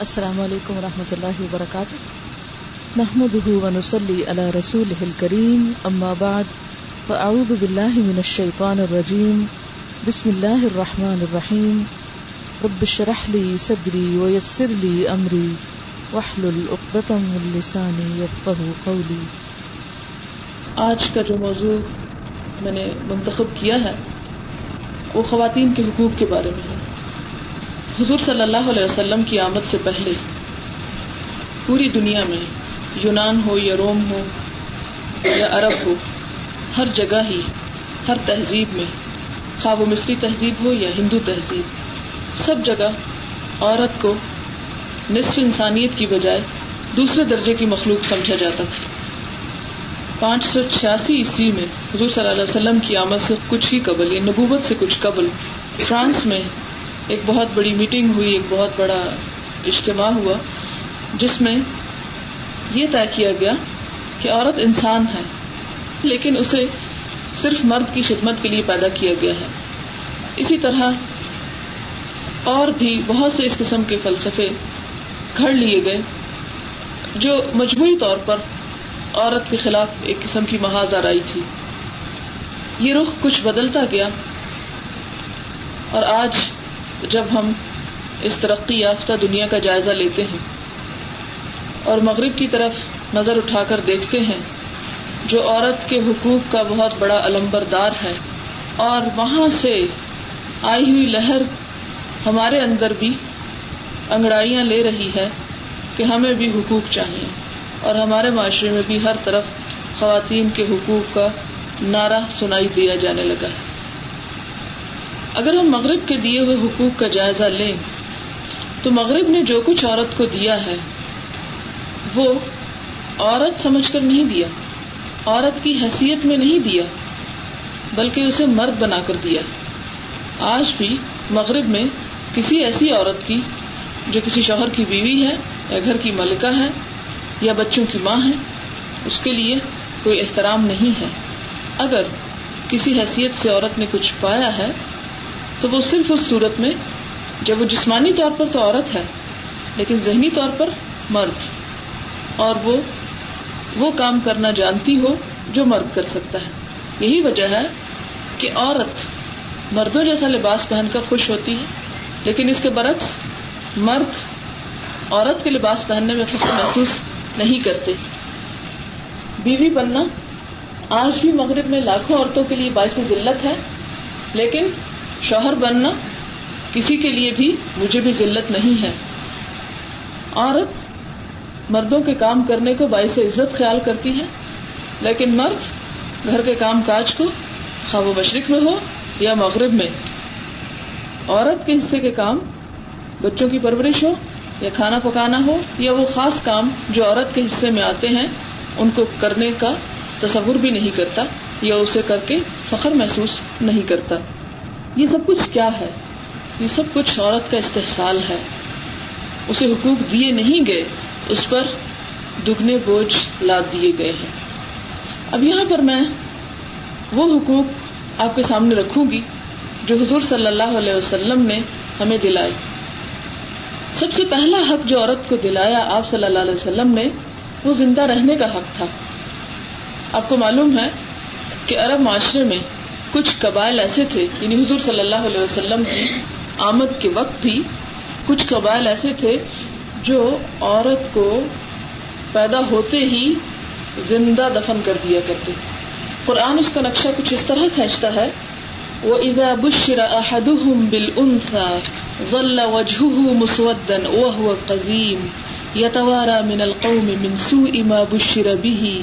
السلام علیکم ورحمۃ اللہ وبرکاتہ۔ محمد ونسلی علی رسول کریم اما بعد، فاعوذ باللہ من الشیطان الرجیم۔ بسم اللہ الرحمن الرحیم۔ رب شرح لی صدری ویسر لی امری۔ وحلل اقدتا من لسانی یفقہ قولی۔ آج کا جو موضوع میں نے منتخب کیا ہے، وہ خواتین کے حقوق کے بارے میں ہے۔ حضور صلی اللہ علیہ وسلم کی آمد سے پہلے پوری دنیا میں یونان ہو یا روم ہو یا عرب ہو، ہر جگہ ہی، ہر تہذیب میں، خواب و مصری تہذیب ہو یا ہندو تہذیب، سب جگہ عورت کو نصف انسانیت کی بجائے دوسرے درجے کی مخلوق سمجھا جاتا تھا۔ پانچ سو چھیاسی عیسوی میں حضور صلی اللہ علیہ وسلم کی آمد سے کچھ ہی قبل یا نبوت سے کچھ قبل فرانس میں ایک بہت بڑی میٹنگ ہوئی، ایک بہت بڑا اجتماع ہوا، جس میں یہ طے کیا گیا کہ عورت انسان ہے، لیکن اسے صرف مرد کی خدمت کے لیے پیدا کیا گیا ہے۔ اسی طرح اور بھی بہت سے اس قسم کے فلسفے گھڑ لیے گئے، جو مجموعی طور پر عورت کے خلاف ایک قسم کی محاذ آرائی تھی۔ یہ رخ کچھ بدلتا گیا اور آج جب ہم اس ترقی یافتہ دنیا کا جائزہ لیتے ہیں اور مغرب کی طرف نظر اٹھا کر دیکھتے ہیں، جو عورت کے حقوق کا بہت بڑا علم بردار ہے، اور وہاں سے آئی ہوئی لہر ہمارے اندر بھی انگڑائیاں لے رہی ہے کہ ہمیں بھی حقوق چاہیے، اور ہمارے معاشرے میں بھی ہر طرف خواتین کے حقوق کا نعرہ سنائی دیا جانے لگا ہے۔ اگر ہم مغرب کے دیے ہوئے حقوق کا جائزہ لیں، تو مغرب نے جو کچھ عورت کو دیا ہے، وہ عورت سمجھ کر نہیں دیا، عورت کی حیثیت میں نہیں دیا، بلکہ اسے مرد بنا کر دیا۔ آج بھی مغرب میں کسی ایسی عورت کی، جو کسی شوہر کی بیوی ہے، یا گھر کی ملکہ ہے، یا بچوں کی ماں ہے، اس کے لیے کوئی احترام نہیں ہے۔ اگر کسی حیثیت سے عورت نے کچھ پایا ہے تو وہ صرف اس صورت میں جب وہ جسمانی طور پر تو عورت ہے، لیکن ذہنی طور پر مرد۔ اور وہ وہ کام کرنا جانتی ہو جو مرد کر سکتا ہے۔ یہی وجہ ہے کہ عورت مردوں جیسا لباس پہن کر خوش ہوتی ہے، لیکن اس کے برعکس مرد عورت کے لباس پہننے میں فخر محسوس نہیں کرتے۔ بیوی بننا آج بھی مغرب میں لاکھوں عورتوں کے لیے باعث ذلت ہے، لیکن شوہر بننا کسی کے لیے بھی مجھے بھی ذلت نہیں ہے۔ عورت مردوں کے کام کرنے کو باعث عزت خیال کرتی ہے، لیکن مرد گھر کے کام کاج کو خواب و مشرق میں ہو یا مغرب میں۔ عورت کے حصے کے کام بچوں کی پرورش ہو یا کھانا پکانا ہو یا وہ خاص کام جو عورت کے حصے میں آتے ہیں، ان کو کرنے کا تصور بھی نہیں کرتا یا اسے کر کے فخر محسوس نہیں کرتا۔ یہ سب کچھ کیا ہے؟ یہ سب کچھ عورت کا استحصال ہے۔ اسے حقوق دیے نہیں گئے، اس پر دگنے بوجھ لاد دیے گئے ہیں۔ اب یہاں پر میں وہ حقوق آپ کے سامنے رکھوں گی جو حضور صلی اللہ علیہ وسلم نے ہمیں دلائے۔ سب سے پہلا حق جو عورت کو دلایا آپ صلی اللہ علیہ وسلم نے، وہ زندہ رہنے کا حق تھا۔ آپ کو معلوم ہے کہ عرب معاشرے میں کچھ قبائل ایسے تھے یعنی حضور صلی اللہ علیہ وسلم کی آمد کے وقت بھی کچھ قبائل ایسے تھے جو عورت کو پیدا ہوتے ہی زندہ دفن کر دیا کرتے۔ قرآن اس کا نقشہ کچھ اس طرح کھینچتا ہے وہ ادا بشر احدهم بالانثى ظل وجهه مسودا وهو قزيم، يتوارى من القوم من سوء ما بشر به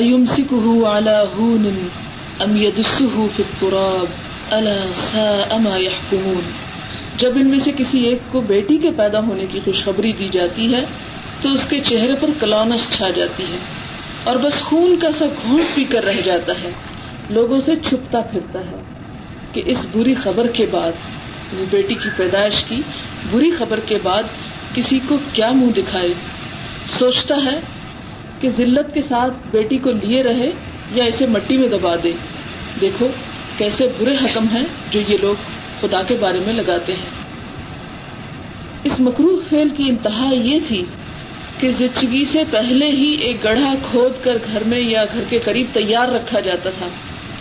ايمسكه على هون ام يدسه في التراب؟ الا ساء ما يحكمون. جب ان میں سے کسی ایک کو بیٹی کے پیدا ہونے کی خوشخبری دی جاتی ہے، تو اس کے چہرے پر کلونس چھا جاتی ہے اور بس خون کا سا گھونٹ پی کر رہ جاتا ہے۔ لوگوں سے چھپتا پھرتا ہے کہ اس بری خبر کے بعد بیٹی کی پیدائش کی بری خبر کے بعد کسی کو کیا منہ دکھائے؟ سوچتا ہے کہ ذلت کے ساتھ بیٹی کو لیے رہے یا اسے مٹی میں دبا دے۔ دیکھو کیسے برے حکم ہیں جو یہ لوگ خدا کے بارے میں لگاتے ہیں۔ اس مکروح فیل کی انتہا یہ تھی کہ زچگی سے پہلے ہی ایک گڑھا کھود کر گھر میں یا گھر کے قریب تیار رکھا جاتا تھا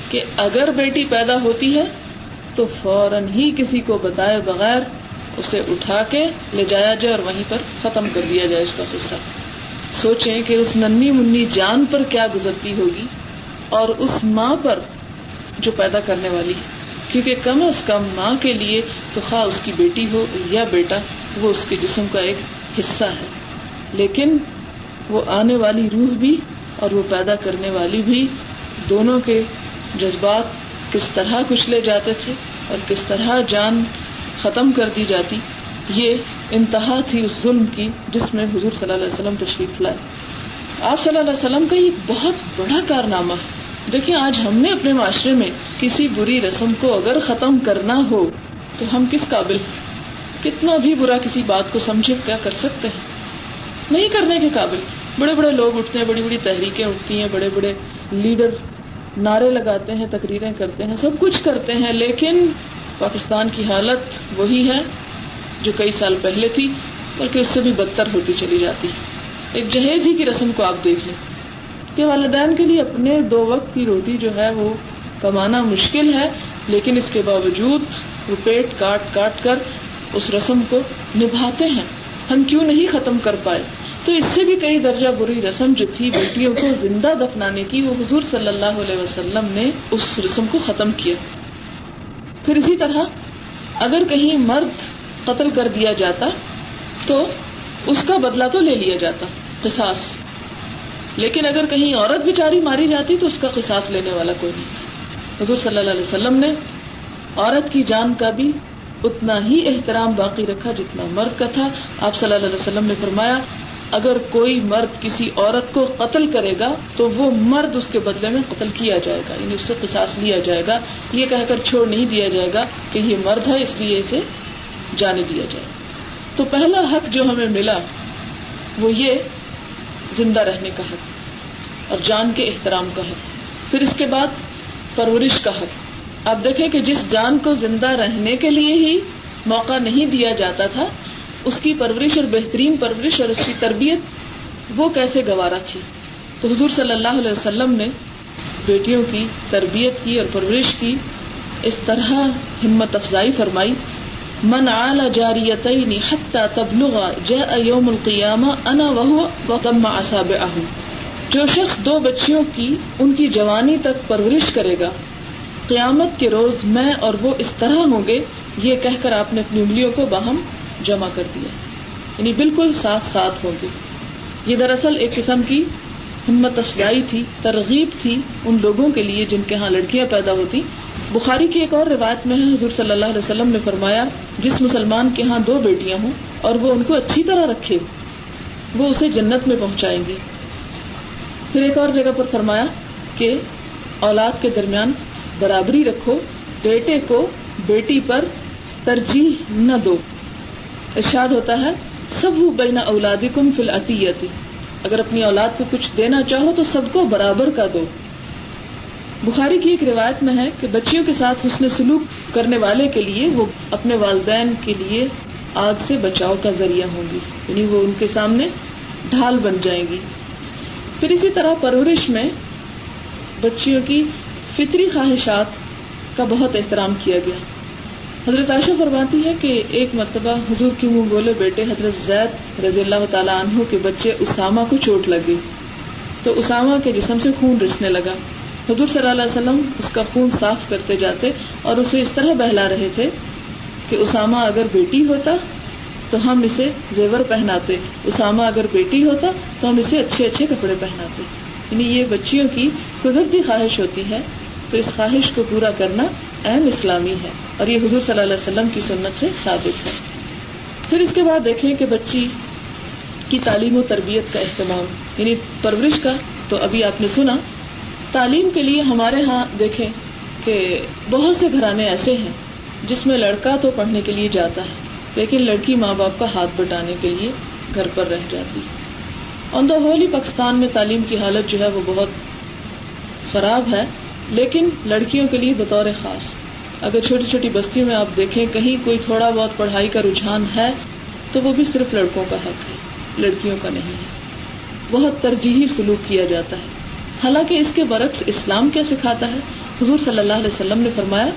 کہ اگر بیٹی پیدا ہوتی ہے تو فوراً ہی کسی کو بتائے بغیر اسے اٹھا کے لے جایا جائے اور وہیں پر ختم کر دیا جائے اس کا قصہ۔ سوچیں کہ اس ننی منی جان پر کیا گزرتی ہوگی۔ اور اس ماں پر جو پیدا کرنے والی ہے۔ کیونکہ کم از کم ماں کے لیے تو خواہ اس کی بیٹی ہو یا بیٹا، وہ اس کے جسم کا ایک حصہ ہے۔ لیکن وہ آنے والی روح بھی اور وہ پیدا کرنے والی بھی دونوں کے جذبات کس طرح کچلے جاتے تھے اور کس طرح جان ختم کر دی جاتی، یہ انتہا تھی اس ظلم کی جس میں حضور صلی اللہ علیہ وسلم تشریف لائے۔ آپ صلی اللہ علیہ وسلم کا یہ بہت بڑا کارنامہ ہے۔ دیکھیں، آج ہم نے اپنے معاشرے میں کسی بری رسم کو اگر ختم کرنا ہو، تو ہم کس قابل کتنا بھی برا کسی بات کو سمجھے، کیا کر سکتے ہیں؟ نہیں کرنے کے قابل۔ بڑے بڑے لوگ اٹھتے ہیں بڑی بڑی تحریکیں اٹھتی ہیں بڑے بڑے لیڈر نعرے لگاتے ہیں، تقریریں کرتے ہیں، سب کچھ کرتے ہیں۔ لیکن پاکستان کی حالت وہی ہے جو کئی سال پہلے تھی، بلکہ اس سے بھی بدتر ہوتی چلی جاتی۔ ایک جہیز ہی کی رسم کو آپ دیکھ لیں۔ کہ والدین کے لیے اپنے دو وقت کی روٹی جو ہے وہ کمانا مشکل ہے، لیکن اس کے باوجود وہ پیٹ کاٹ کاٹ کر اس رسم کو نبھاتے ہیں۔ ہم کیوں نہیں ختم کر پائے؟ تو اس سے بھی کئی درجہ بری رسم جو تھی بیٹیوں کو زندہ دفنانے کی، وہ حضور صلی اللہ علیہ وسلم نے اس رسم کو ختم کیا۔ پھر اسی طرح اگر کہیں مرد قتل کر دیا جاتا، تو اس کا بدلہ تو لے لیا جاتا۔ قصاص۔ لیکن اگر کہیں عورت بیچاری ماری جاتی تو اس کا قصاص لینے والا کوئی نہیں۔ تھا حضور صلی اللہ علیہ وسلم نے عورت کی جان کا بھی اتنا ہی احترام باقی رکھا جتنا مرد کا تھا۔ آپ صلی اللہ علیہ وسلم نے فرمایا، اگر کوئی مرد کسی عورت کو قتل کرے گا تو وہ مرد اس کے بدلے میں قتل کیا جائے گا یعنی اس سے قصاص لیا جائے گا۔ یہ کہہ کر چھوڑ نہیں دیا جائے گا کہ یہ مرد ہے، اس لیے اسے جانے دیا جائے۔ تو پہلا حق جو ہمیں ملا وہ یہ زندہ رہنے کا حق، اور جان کے احترام کا حق۔ پھر اس کے بعد پرورش کا حق۔ آپ دیکھیں کہ جس جان کو زندہ رہنے کے لیے ہی موقع نہیں دیا جاتا تھا، اس کی پرورش اور بہترین پرورش اور اس کی تربیت وہ کیسے گوارا تھی۔ تو حضور صلی اللہ علیہ وسلم نے بیٹیوں کی تربیت کی اور پرورش کی اس طرح ہمت افزائی فرمائی من آل جاریت تبلغ جاء یوم القیامہ انا وہ تم اصاب جو شخص دو بچیوں کی، ان کی جوانی تک پرورش کرے گا، قیامت کے روز میں اور وہ اس طرح ہوں گے، یہ کہہ کر آپ نے اپنی انگلیوں کو باہم جمع کر دیا۔ یعنی بالکل ساتھ ساتھ ہو گئے یہ دراصل ایک قسم کی ہمت افزائی تھی، ترغیب تھی ان لوگوں کے لیے جن کے ہاں لڑکیاں پیدا ہوتی بخاری کی ایک اور روایت میں ہے، حضور صلی اللہ علیہ وسلم نے فرمایا، جس مسلمان کے ہاں دو بیٹیاں ہوں اور وہ ان کو اچھی طرح رکھے، وہ اسے جنت میں پہنچائیں گی۔ پھر ایک اور جگہ پر فرمایا کہ اولاد کے درمیان برابری رکھو، بیٹے کو بیٹی پر ترجیح نہ دو۔ ارشاد ہوتا ہے سب بینا اولادی کم فل عطیتی اگر اپنی اولاد کو کچھ دینا چاہو تو سب کو برابر کا دو۔ بخاری کی ایک روایت میں ہے کہ بچیوں کے ساتھ حسن سلوک کرنے والے کے لیے وہ اپنے والدین کے لیے آگ سے بچاؤ کا ذریعہ ہوں گی یعنی وہ ان کے سامنے ڈھال بن جائیں گی۔ پھر اسی طرح پرورش میں بچیوں کی فطری خواہشات کا بہت احترام کیا گیا۔ حضرت عائشہ فرماتی ہے کہ ایک مرتبہ حضور کی منہ بولے بیٹے حضرت زید رضی اللہ تعالیٰ عنہ کے بچے اسامہ کو چوٹ لگ گئی۔ تو اسامہ کے جسم سے خون رسنے لگا۔ حضور صلی اللہ علیہ وسلم اس کا خون صاف کرتے جاتے اور اسے اس طرح بہلا رہے تھے کہ اسامہ اگر بیٹی ہوتا تو ہم اسے زیور پہناتے۔ اسامہ اگر بیٹی ہوتا تو ہم اسے اچھے اچھے کپڑے پہناتے۔ یعنی یہ بچیوں کی قدرتی خواہش ہوتی ہے۔ تو اس خواہش کو پورا کرنا اہم اسلامی ہے اور یہ حضور صلی اللہ علیہ وسلم کی سنت سے ثابت ہے۔ پھر اس کے بعد دیکھیں کہ بچی کی تعلیم و تربیت کا اہتمام یعنی پرورش کا، تو ابھی آپ نے سنا تعلیم کے لیے ہمارے ہاں دیکھیں کہ بہت سے گھرانے ایسے ہیں جس میں لڑکا تو پڑھنے کے لیے جاتا ہے، لیکن لڑکی ماں باپ کا ہاتھ بٹانے کے لیے گھر پر رہ جاتی آن دا ہول ہی پاکستان میں تعلیم کی حالت جو ہے وہ بہت خراب ہے، لیکن لڑکیوں کے لیے بطور خاص۔ اگر چھوٹی چھوٹی بستیوں میں آپ دیکھیں، کہیں کوئی تھوڑا بہت پڑھائی کا رجحان ہے، تو وہ بھی صرف لڑکوں کا حق ہے، لڑکیوں کا نہیں ہے۔ بہت ترجیحی سلوک کیا جاتا ہے۔ حالانکہ اس کے برعکس اسلام کیا سکھاتا ہے؟ حضور صلی اللہ علیہ وسلم نے فرمایا،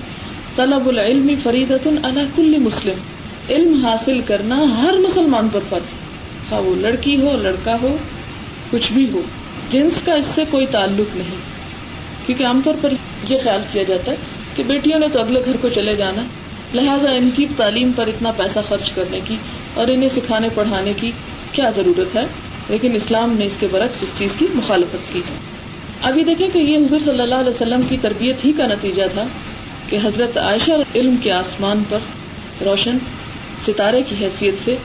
طلب العلم فریدت اللہ کل مسلم۔ علم حاصل کرنا ہر مسلمان پر فرض۔ خواہ وہ لڑکی ہو، لڑکا ہو، کچھ بھی ہو، جنس کا اس سے کوئی تعلق نہیں۔ کیونکہ عام طور پر یہ خیال کیا جاتا ہے کہ بیٹیوں نے تو اگلے گھر کو چلے جانا۔ لہٰذا ان کی تعلیم پر اتنا پیسہ خرچ کرنے کی اور انہیں سکھانے پڑھانے کی کیا ضرورت ہے؟ لیکن اسلام نے اس کے برعکس اس چیز کی مخالفت کی۔ ہے ابھی دیکھیں کہ یہ حضور صلی اللہ علیہ وسلم کی تربیت ہی کا نتیجہ تھا کہ حضرت عائشہ علم کے آسمان پر روشن ستارے کی حیثیت سے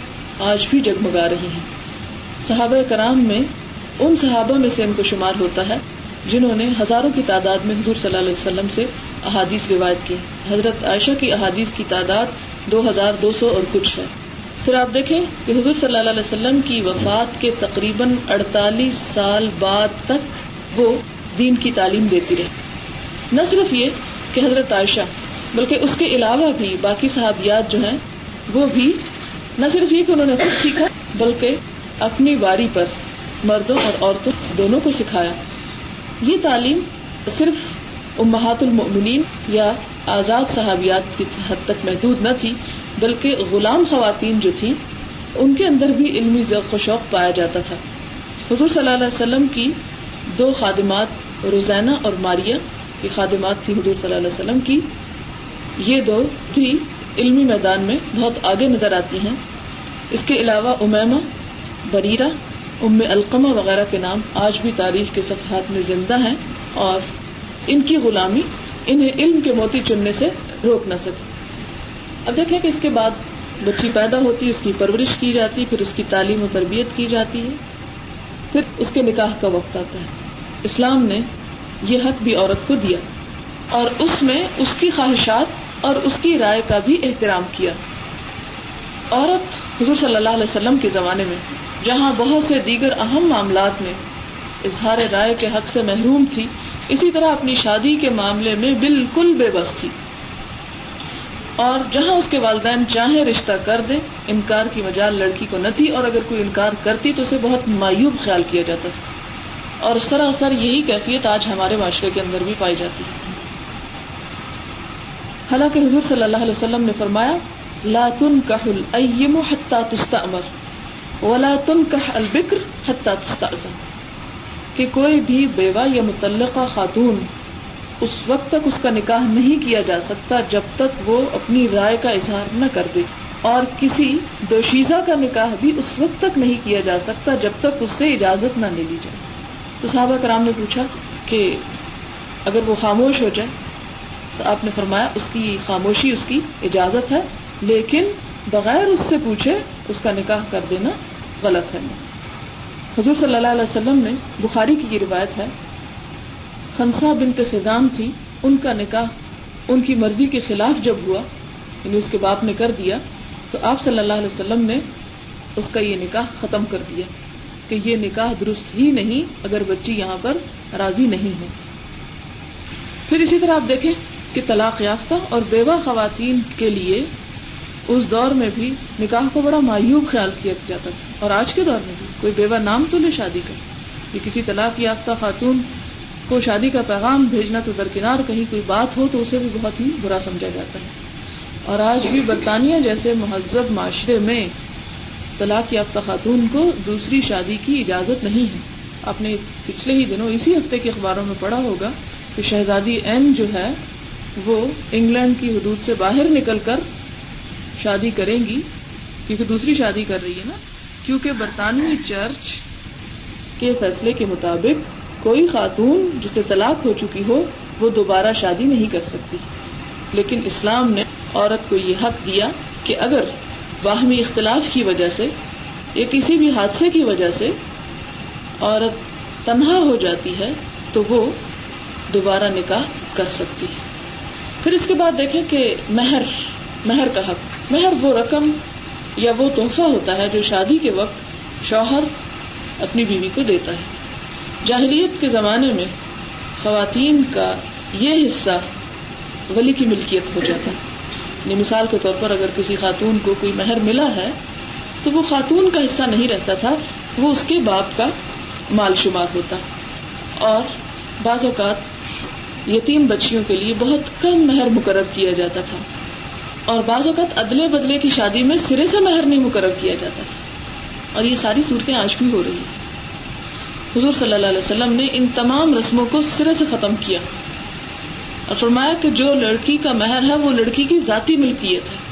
آج بھی جگمگا رہی ہیں۔ صحابہ کرام میں ان صحابہ میں سے ان کو شمار ہوتا ہے جنہوں نے ہزاروں کی تعداد میں حضور صلی اللہ علیہ وسلم سے احادیث روایت کی۔ حضرت عائشہ کی احادیث کی تعداد دو ہزار دو سو اور کچھ ہے۔ پھر آپ دیکھیں کہ حضور صلی اللہ علیہ وسلم کی وفات کے تقریباً اڑتالیس سال بعد تک وہ دین کی تعلیم دیتی رہی۔ نہ صرف یہ کہ حضرت عائشہ، بلکہ اس کے علاوہ بھی باقی صحابیات جو ہیں، وہ بھی نہ صرف یہ کہ انہوں نے خود سیکھا، بلکہ اپنی باری پر مردوں اور عورتوں دونوں کو سکھایا۔ یہ تعلیم صرف امہات المؤمنین یا آزاد صحابیات کی حد تک محدود نہ تھی، بلکہ غلام خواتین جو تھیں، ان کے اندر بھی علمی ذوق و شوق پایا جاتا تھا۔ حضور صلی اللہ علیہ وسلم کی دو خادمات، روزینہ اور ماریا کی خادمات تھی حضور صلی اللہ علیہ وسلم کی۔ یہ دو بھی علمی میدان میں بہت آگے نظر آتی ہیں۔ اس کے علاوہ امیما بریرا ام القمہ وغیرہ کے نام آج بھی تاریخ کے صفحات میں زندہ ہیں اور ان کی غلامی انہیں علم کے موتی چننے سے روک نہ سکے۔ اب دیکھیں کہ اس کے بعد بچی پیدا ہوتی، اس کی پرورش کی جاتی، پھر اس کی تعلیم و تربیت کی جاتی ہے۔ پھر اس کے نکاح کا وقت آتا ہے۔ اسلام نے یہ حق بھی عورت کو دیا اور اس میں اس کی خواہشات اور اس کی رائے کا بھی احترام کیا۔ عورت حضور صلی اللہ علیہ وسلم کے زمانے میں، جہاں بہت سے دیگر اہم معاملات میں اظہار رائے کے حق سے محروم تھی، اسی طرح اپنی شادی کے معاملے میں بالکل بے بس تھی۔ اور جہاں اس کے والدین چاہے رشتہ کر دے انکار کی مجال لڑکی کو نہ تھی اور اگر کوئی انکار کرتی تو اسے بہت مایوب خیال کیا جاتا تھا۔ اور سراسر یہی کیفیت آج ہمارے معاشرے کے اندر بھی پائی جاتی ہے۔ حالانکہ حضور صلی اللہ علیہ وسلم نے فرمایا، لا تنكح الايم حتى تستأمر، ولا تنكح البكر حتى تستأذن. کہ کوئی بھی بیوہ یا متعلقہ خاتون اس وقت تک اس کا نکاح نہیں کیا جا سکتا جب تک وہ اپنی رائے کا اظہار نہ کر دے اور کسی دوشیزہ کا نکاح بھی اس وقت تک نہیں کیا جا سکتا جب تک اس سے اجازت نہ لے لی جائے۔ تو صحابہ کرام نے پوچھا کہ اگر وہ خاموش ہو جائے تو آپ نے فرمایا اس کی خاموشی، اس کی اجازت ہے، لیکن بغیر اس سے پوچھے اس کا نکاح کر دینا غلط ہے۔ حضور صلی اللہ علیہ وسلم نے بخاری کی یہ روایت ہے خنسا بنت خزام تھی، ان کا نکاح ان کی مرضی کے خلاف جب ہوا یعنی اس کے باپ نے کر دیا، تو آپ صلی اللہ علیہ وسلم نے اس کا یہ نکاح ختم کر دیا کہ یہ نکاح درست ہی نہیں اگر بچی یہاں پر راضی نہیں ہے۔ پھر اسی طرح آپ دیکھیں کہ طلاق یافتہ اور بیوہ خواتین کے لیے اس دور میں بھی نکاح کو بڑا مایوب خیال کیا جاتا تھا۔ اور آج کے دور میں بھی کوئی بیوہ نام تو لے شادی کا یہ کسی طلاق یافتہ خاتون کو شادی کا پیغام بھیجنا تو درکنار، کہیں کوئی بات ہو تو اسے بھی بہت ہی برا سمجھا جاتا ہے۔ اور آج بھی برطانیہ جیسے مہذب معاشرے میں طلاق یافتہ خاتون کو دوسری شادی کی اجازت نہیں ہے۔ آپ نے پچھلے ہی دنوں اسی ہفتے کے اخباروں میں پڑھا ہوگا کہ شہزادی این جو ہے، وہ انگلینڈ کی حدود سے باہر نکل کر شادی کریں گی، کیونکہ دوسری شادی کر رہی ہے نا، کیونکہ برطانوی چرچ کے فیصلے کے مطابق کوئی خاتون جسے طلاق ہو چکی ہو، وہ دوبارہ شادی نہیں کر سکتی۔ لیکن اسلام نے عورت کو یہ حق دیا کہ اگر باہمی اختلاف کی وجہ سے یا کسی بھی حادثے کی وجہ سے عورت تنہا ہو جاتی ہے، تو وہ دوبارہ نکاح کر سکتی ہے۔ پھر اس کے بعد دیکھیں کہ مہر مہر کا حق۔ مہر وہ رقم یا وہ تحفہ ہوتا ہے جو شادی کے وقت شوہر اپنی بیوی کو دیتا ہے۔ جاہلیت کے زمانے میں خواتین کا یہ حصہ ولی کی ملکیت ہو جاتا یعنی مثال کے طور پر اگر کسی خاتون کو کوئی مہر ملا ہے تو وہ خاتون کا حصہ نہیں رہتا تھا، وہ اس کے باپ کا مال شمار ہوتا۔ اور بعض اوقات یتیم بچیوں کے لیے بہت کم مہر مقرر کیا جاتا تھا۔ اور بعض اوقات ادلے بدلے کی شادی میں سرے سے مہر نہیں مقرر کیا جاتا تھا۔ اور یہ ساری صورتیں آج بھی ہو رہی ہیں۔ حضور صلی اللہ علیہ وسلم نے ان تمام رسموں کو سرے سے ختم کیا اور فرمایا کہ جو لڑکی کا مہر ہے وہ لڑکی کی ذاتی ملکیت ہے۔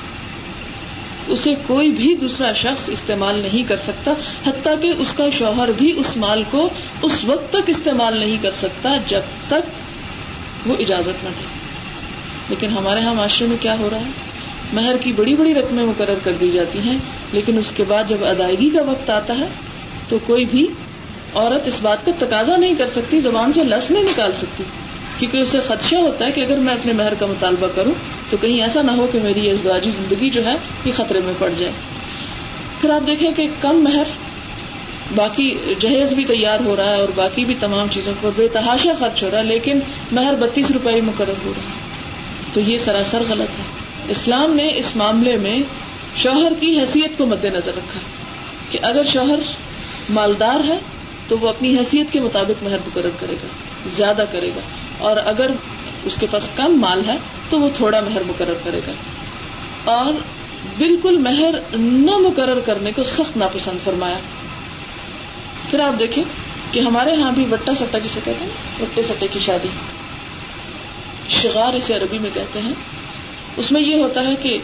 اسے کوئی بھی دوسرا شخص استعمال نہیں کر سکتا، حتیٰ کہ اس کا شوہر بھی اس مال کو اس وقت تک استعمال نہیں کر سکتا جب تک وہ اجازت نہ دے۔ لیکن ہمارے یہاں معاشرے میں کیا ہو رہا ہے؟ مہر کی بڑی بڑی رقمیں مقرر کر دی جاتی ہیں، لیکن اس کے بعد جب ادائیگی کا وقت آتا ہے تو کوئی بھی عورت اس بات کا تقاضا نہیں کر سکتی، زبان سے لفظ نہیں نکال سکتی، کیونکہ اسے خدشہ ہوتا ہے کہ اگر میں اپنے مہر کا مطالبہ کروں تو کہیں ایسا نہ ہو کہ میری یہ ازدواجی زندگی جو ہے یہ خطرے میں پڑ جائے۔ پھر آپ دیکھیں کہ کم مہر، باقی جہیز بھی تیار ہو رہا ہے اور باقی بھی تمام چیزوں پر بے تحاشا خرچ ہو رہا ہے، لیکن مہر بتیس روپئے مقرر ہو رہا ہے۔ تو یہ سراسر غلط ہے۔ اسلام نے اس معاملے میں شوہر کی حیثیت کو مد نظر رکھا کہ اگر شوہر مالدار ہے تو وہ اپنی حیثیت کے مطابق مہر مقرر کرے گا، زیادہ کرے گا۔ اور اگر اس کے پاس کم مال ہے تو وہ تھوڑا مہر مقرر کرے گا۔ اور بالکل مہر نہ مقرر کرنے کو سخت ناپسند فرمایا۔ پھر آپ دیکھیں کہ ہمارے یہاں بھی وٹا سٹا جسے کہتے ہیں، وٹے سٹے کی شادی۔ شغار اسے عربی میں کہتے ہیں۔ اس میں یہ ہوتا ہے کہ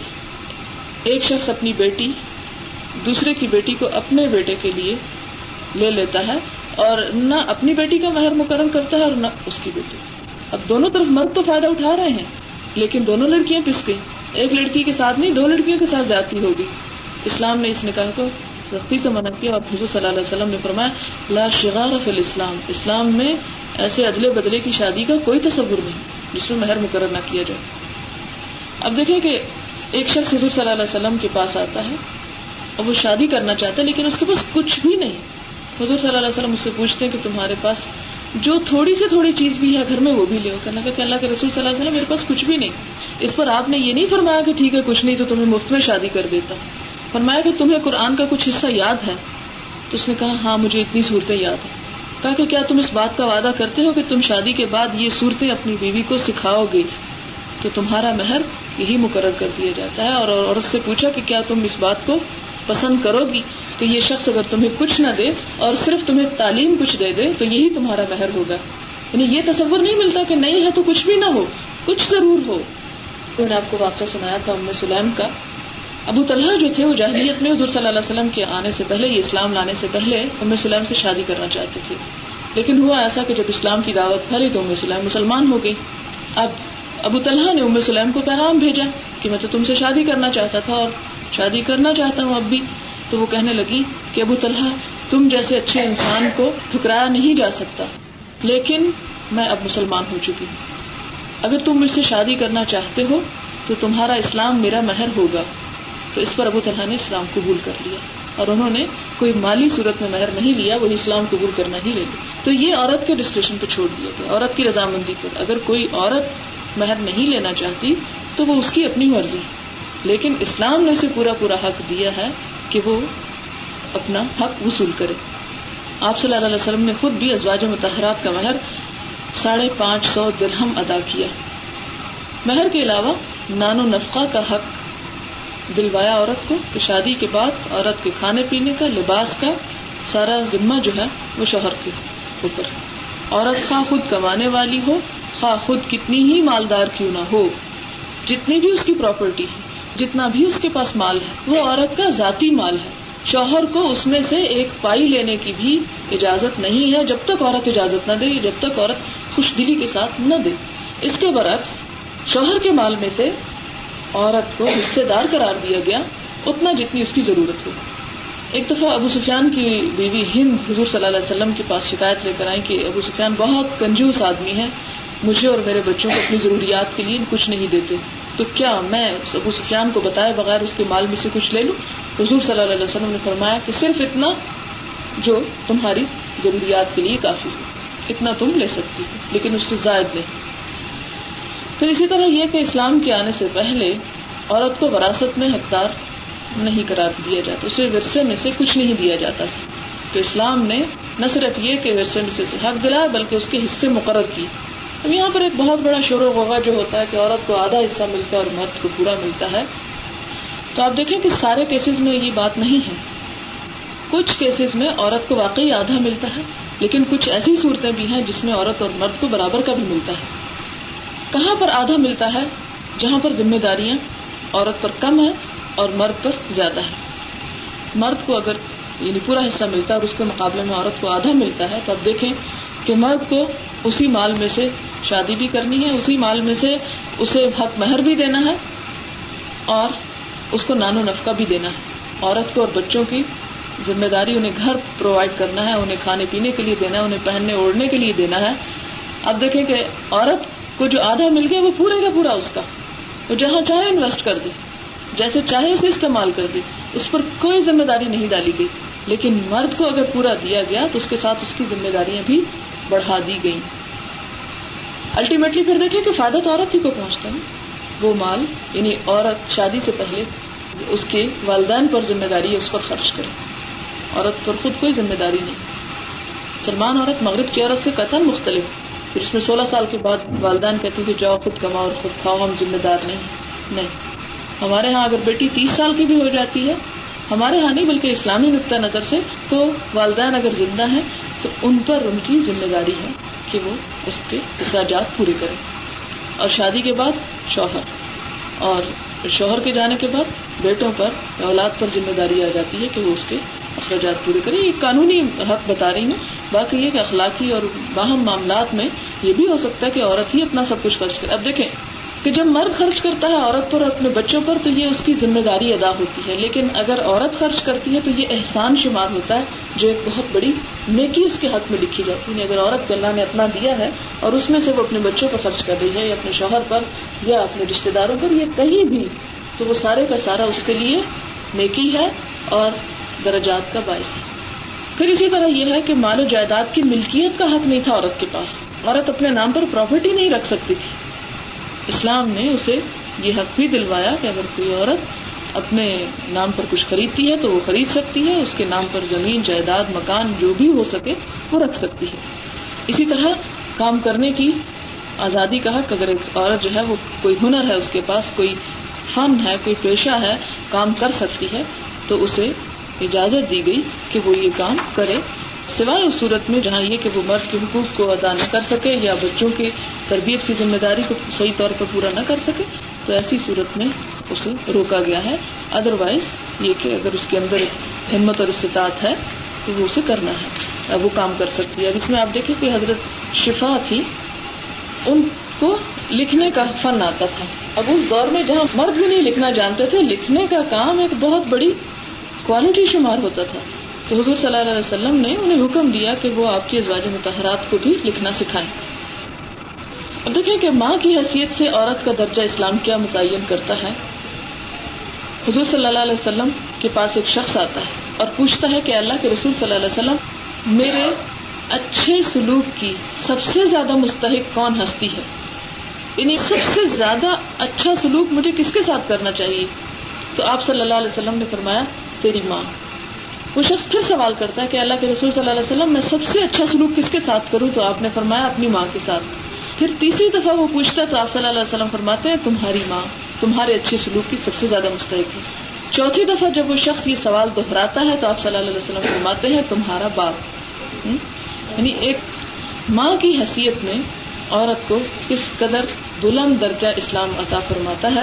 ایک شخص اپنی بیٹی، دوسرے کی بیٹی کو اپنے بیٹے کے لیے لے لیتا ہے اور نہ اپنی بیٹی کا مہر مقرر کرتا ہے اور نہ اس کی بیٹی۔ اب دونوں طرف مرد تو فائدہ اٹھا رہے ہیں، لیکن دونوں لڑکیاں پس گئی ایک لڑکی کے ساتھ نہیں، دو لڑکیوں کے ساتھ زیادتی ہوگی۔ اسلام نے اس نکاح کو سختی سے منع کیا اور حضور صلی اللہ علیہ وسلم نے فرمایا، لا شغار فی الاسلام۔ اسلام میں ایسے ادلے بدلے کی شادی کا کوئی تصور نہیں، جس میں مہر مقرر نہ کیا جائے۔ اب دیکھیں کہ ایک شخص حضور صلی اللہ علیہ وسلم کے پاس آتا ہے اور وہ شادی کرنا چاہتا ہے، لیکن اس کے پاس کچھ بھی نہیں۔ حضور صلی اللہ علیہ وسلم اس سے پوچھتے ہیں کہ تمہارے پاس جو تھوڑی سی تھوڑی چیز بھی ہے گھر میں وہ بھی لے کرنا کہ اللہ کے رسول صلی اللہ علیہ وسلم میرے پاس کچھ بھی نہیں۔ اس پر آپ نے یہ نہیں فرمایا کہ ٹھیک ہے، کچھ نہیں تو تمہیں مفت میں شادی کر دیتا۔ فرمایا کہ تمہیں قرآن کا کچھ حصہ یاد ہے۔ تو اس نے کہا ہاں مجھے اتنی صورتیں یاد ہیں۔ کہا کہ کیا تم اس بات کا وعدہ کرتے ہو کہ تم شادی کے بعد یہ صورتیں اپنی بیوی کو سکھاؤ گے؟ تو تمہارا مہر یہی مقرر کر دیا جاتا ہے اور عورت سے پوچھا کہ کیا تم اس بات کو پسند کرو گی؟ کہ یہ شخص اگر تمہیں کچھ نہ دے اور صرف تمہیں تعلیم کچھ دے دے، تو یہی تمہارا مہر ہوگا۔ یعنی یہ تصور نہیں ملتا کہ نہیں ہے تو کچھ بھی نہ ہو، کچھ ضرور ہو۔ میں نے آپ کو واقعہ سنایا تھا ام سلیم کا۔ ابو طلحہ جو تھے، وہ جاہلیت میں حضور صلی اللہ علیہ وسلم کے آنے سے پہلے، یہ اسلام لانے سے پہلے ام سلیم سے شادی کرنا چاہتے تھے۔ لیکن ہوا ایسا کہ جب اسلام کی دعوت پھیلی تو ام سلیم مسلمان ہو گئی اب ابو طلحہ نے ام سلیم کو پیغام بھیجا کہ میں تو تم سے شادی کرنا چاہتا تھا اور شادی کرنا چاہتا ہوں اب بھی۔ تو وہ کہنے لگی کہ ابو طلحہ، تم جیسے اچھے انسان کو ٹھکرایا نہیں جا سکتا۔ لیکن میں اب مسلمان ہو چکی ہوں۔ اگر تم مجھ سے شادی کرنا چاہتے ہو، تو تمہارا اسلام میرا مہر ہوگا۔ تو اس پر ابو طلحہ نے اسلام قبول کر لیا۔ اور انہوں نے کوئی مالی صورت میں مہر نہیں لیا، وہی اسلام قبول کرنا ہی لے لیا۔ تو یہ عورت کے ڈسکریشن پہ چھوڑ دیا گیا۔ عورت کی رضامندی پر اگر کوئی عورت مہر نہیں لینا چاہتی، تو وہ اس کی اپنی مرضی لیکن اسلام نے اسے پورا پورا حق دیا ہے کہ وہ اپنا حق وصول کرے۔ آپ صلی اللہ علیہ وسلم نے خود بھی ازواج متحرات کا مہر ساڑھے پانچ سو درہم ادا کیا۔ مہر کے علاوہ نان و نفقہ کا حق دلوایا عورت کو کہ شادی کے بعد عورت کے کھانے پینے کا، لباس کا سارا ذمہ جو ہے وہ شوہر کے اوپر عورت خواہ خود کمانے والی ہو، خواہ خود کتنی ہی مالدار کیوں نہ ہو، جتنی بھی اس کی پراپرٹی ہے، جتنا بھی اس کے پاس مال ہے، وہ عورت کا ذاتی مال ہے۔ شوہر کو اس میں سے ایک پائی لینے کی بھی اجازت نہیں ہے، جب تک عورت اجازت نہ دے، جب تک عورت خوش دلی کے ساتھ نہ دے۔ اس کے برعکس، شوہر کے مال میں سے عورت کو حصے دار قرار دیا گیا، اتنا جتنی اس کی ضرورت ہو۔ ایک دفعہ ابو سفیان کی بیوی ہند حضور صلی اللہ علیہ وسلم کے پاس شکایت لے کر آئی کہ ابو سفیان بہت کنجوس آدمی ہے مجھے اور میرے بچوں کو اپنی ضروریات کے لیے کچھ نہیں دیتے۔ تو کیا میں ابو سفیان کو بتائے بغیر اس کے مال میں سے کچھ لے لوں؟ حضور صلی اللہ علیہ وسلم نے فرمایا کہ صرف اتنا جو تمہاری ضروریات کے لیے کافی ہو اتنا تم لے سکتی ہو، لیکن اس سے زائد نہیں۔ پھر اسی طرح یہ کہ اسلام کے آنے سے پہلے عورت کو وراثت میں حقدار نہیں قرار دیا جاتا، اسے ورثے میں سے کچھ نہیں دیا جاتا۔ تھا تو اسلام نے نہ صرف یہ کہ ورثے میں سے حق دلایا بلکہ اس کے حصے مقرر کی۔ اب یہاں پر ایک بہت بڑا شور و غوغا جو ہوتا ہے کہ عورت کو آدھا حصہ ملتا ہے اور مرد کو پورا ملتا ہے۔ تو آپ دیکھیں کہ سارے کیسز میں یہ بات نہیں ہے۔ کچھ کیسز میں عورت کو واقعی آدھا ملتا ہے، لیکن کچھ ایسی صورتیں بھی ہیں جس میں عورت اور مرد کو برابر کا بھی ملتا ہے۔ کہاں پر آدھا ملتا ہے جہاں پر ذمہ داریاں عورت پر کم ہے اور مرد پر زیادہ ہے۔ مرد کو اگر یعنی پورا حصہ ملتا ہے اور اس کے مقابلے میں عورت کو آدھا ملتا ہے تو اب دیکھیں کہ مرد کو اسی مال میں سے شادی بھی کرنی ہے، اسی مال میں سے اسے حق مہر بھی دینا ہے اور اس کو نان و نفقہ بھی دینا ہے۔ عورت کو اور بچوں کی ذمہ داری انہیں گھر پرووائڈ کرنا ہے، انہیں کھانے پینے کے لیے دینا ہے، انہیں پہننے اوڑھنے کے لیے دینا ہے۔ اب دیکھیں کہ عورت کو جو آدھا مل گیا وہ پورے کا پورا اس کا۔ وہ جہاں چاہے انویسٹ کر دے۔ جیسے چاہے اسے استعمال کر دے۔ اس پر کوئی ذمہ داری نہیں ڈالی گئی۔ لیکن مرد کو اگر پورا دیا گیا تو اس کے ساتھ اس کی ذمہ داریاں بھی بڑھا دی گئی الٹیمیٹلی پھر دیکھیں کہ فائدہ تو عورت ہی کو پہنچتا ہے وہ مال یعنی عورت شادی سے پہلے اس کے والدین پر ذمہ داری ہے اس پر خرچ کرے۔ عورت پر خود کوئی ذمہ داری نہیں۔ سلمان عورت مغرب کی عورت سے قطن مختلف۔ پھر اس میں سولہ سال کے بعد والدین کہتی کہ جاؤ، خود کماؤ اور خود کھاؤ، ہم ذمہ دار نہیں نہیں۔ ہمارے یہاں اگر بیٹی تیس سال کی بھی ہو جاتی ہے، ہمارے یہاں نہیں، بلکہ اسلامی نقطۂ نظر سے تو والدین اگر زندہ ہیں تو ان پر ان کی ذمہ داری ہے کہ وہ اس کے اخراجات پورے کریں۔ اور شادی کے بعد شوہر۔ اور شوہر کے جانے کے بعد بیٹوں پر، اولاد پر ذمہ داری آ جاتی ہے کہ وہ اس کے اخراجات پورے کریں۔ یہ قانونی حق بتا رہی ہوں باقی یہ کہ اخلاقی اور باہم معاملات میں یہ بھی ہو سکتا ہے کہ عورت ہی اپنا سب کچھ خرچ کرے۔ اب دیکھیں کہ جب مرد خرچ کرتا ہے عورت پر اپنے بچوں پر، تو یہ اس کی ذمہ داری ادا ہوتی ہے۔ لیکن اگر عورت خرچ کرتی ہے، تو یہ احسان شمار ہوتا ہے، جو ایک بہت بڑی نیکی اس کے حق میں لکھی جاتی ہے۔ یعنی اگر عورت اللہ نے اپنا دیا ہے اور اس میں سے وہ اپنے بچوں پر خرچ کر رہی ہے یا اپنے شوہر پر یا اپنے رشتے داروں پر یا کہیں بھی، تو وہ سارے کا سارا اس کے لیے نیکی ہے اور درجات کا باعث ہے۔ پھر اسی طرح یہ ہے کہ مال و جائیداد کی ملکیت کا حق نہیں تھا عورت کے پاس۔ عورت اپنے نام پر پراپرٹی نہیں رکھ سکتی تھی۔ اسلام نے اسے یہ حق بھی دلوایا کہ اگر کوئی عورت اپنے نام پر کچھ خریدتی ہے تو وہ خرید سکتی ہے، اس کے نام پر زمین، جائیداد، مکان، جو بھی ہو سکے وہ رکھ سکتی ہے۔ اسی طرح کام کرنے کی آزادی کا حق، اگر ایک عورت جو ہے وہ کوئی ہنر ہے، اس کے پاس کوئی فن ہے، کوئی پیشہ ہے، کام کر سکتی ہے، تو اسے اجازت دی گئی کہ وہ یہ کام کرے۔ سوائے اس صورت میں جہاں یہ کہ وہ مرد کے حقوق کو ادا نہ کر سکے یا بچوں کی تربیت کی ذمہ داری کو صحیح طور پر پورا نہ کر سکے، تو ایسی صورت میں اسے روکا گیا ہے۔ ادر وائز یہ کہ اگر اس کے اندر ہمت اور استطاعت ہے، تو وہ اسے کرنا ہے۔ وہ کام کر سکتی ہے۔ اب اس میں آپ دیکھیں کہ حضرت شفا تھی، ان کو لکھنے کا فن آتا تھا۔ اب اس دور میں جہاں مرد بھی نہیں لکھنا جانتے تھے، لکھنے کا کام ایک بہت بڑی کوالٹی شمار ہوتا تھا۔ تو حضور صلی اللہ علیہ وسلم نے انہیں حکم دیا کہ وہ آپ کی ازواج متحرات کو بھی لکھنا سکھائیں۔ اب دیکھیں کہ ماں کی حیثیت سے عورت کا درجہ اسلام کیا متعین کرتا ہے۔ حضور صلی اللہ علیہ وسلم کے پاس ایک شخص آتا ہے اور پوچھتا ہے کہ اللہ کے رسول صلی اللہ علیہ وسلم، میرے اچھے سلوک کی سب سے زیادہ مستحق کون ہستی ہے؟ یعنی سب سے زیادہ اچھا سلوک مجھے کس کے ساتھ کرنا چاہیے؟ تو آپ صلی اللہ علیہ وسلم نے فرمایا، تیری ماں۔ وہ شخص پھر سوال کرتا ہے کہ اللہ کے رسول صلی اللہ علیہ وسلم، میں سب سے اچھا سلوک کس کے ساتھ کروں؟ تو آپ نے فرمایا اپنی ماں کے ساتھ۔ پھر تیسری دفعہ وہ پوچھتا تو آپ صلی اللہ علیہ وسلم فرماتے ہیں، تمہاری ماں تمہارے اچھے سلوک کی سب سے زیادہ مستحق ہے۔ چوتھی دفعہ جب وہ شخص یہ سوال دہراتا ہے، تو آپ صلی اللہ علیہ وسلم فرماتے ہیں، تمہارا باپ۔ یعنی ایک ماں کی حیثیت میں عورت کو کس قدر بلند درجہ اسلام عطا فرماتا ہے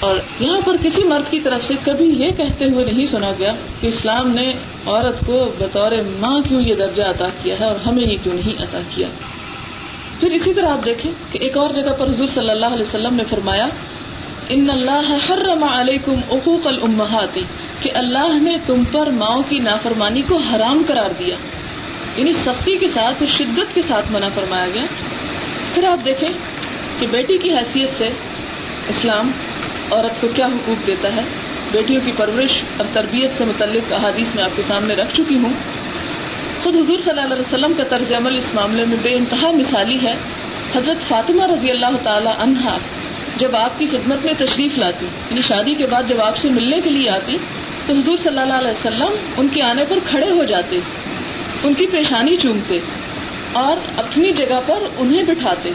اور یہاں پر کسی مرد کی طرف سے کبھی یہ کہتے ہوئے نہیں سنا گیا کہ اسلام نے عورت کو بطور ماں کیوں یہ درجہ عطا کیا ہے اور ہمیں یہ کیوں نہیں عطا کیا؟ پھر اسی طرح آپ دیکھیں کہ ایک اور جگہ پر حضور صلی اللہ علیہ وسلم نے فرمایا، ان اللہ حرم علیکم حقوق الامہاتی کہ اللہ نے تم پر ماؤں کی نافرمانی کو حرام قرار دیا۔ یعنی سختی کے ساتھ اور شدت کے ساتھ منع فرمایا گیا۔ پھر آپ دیکھیں کہ بیٹی کی حیثیت سے اسلام عورت کو کیا حقوق دیتا ہے؟ بیٹیوں کی پرورش اور تربیت سے متعلق احادیث میں آپ کے سامنے رکھ چکی ہوں۔ خود حضور صلی اللہ علیہ وسلم کا طرز عمل اس معاملے میں بے انتہا مثالی ہے۔ حضرت فاطمہ رضی اللہ تعالی عنہا جب آپ کی خدمت میں تشریف لاتی یعنی شادی کے بعد جب آپ سے ملنے کے لیے آتی، تو حضور صلی اللہ علیہ وسلم ان کے آنے پر کھڑے ہو جاتے، ان کی پیشانی چومتے اور اپنی جگہ پر انہیں بٹھاتے۔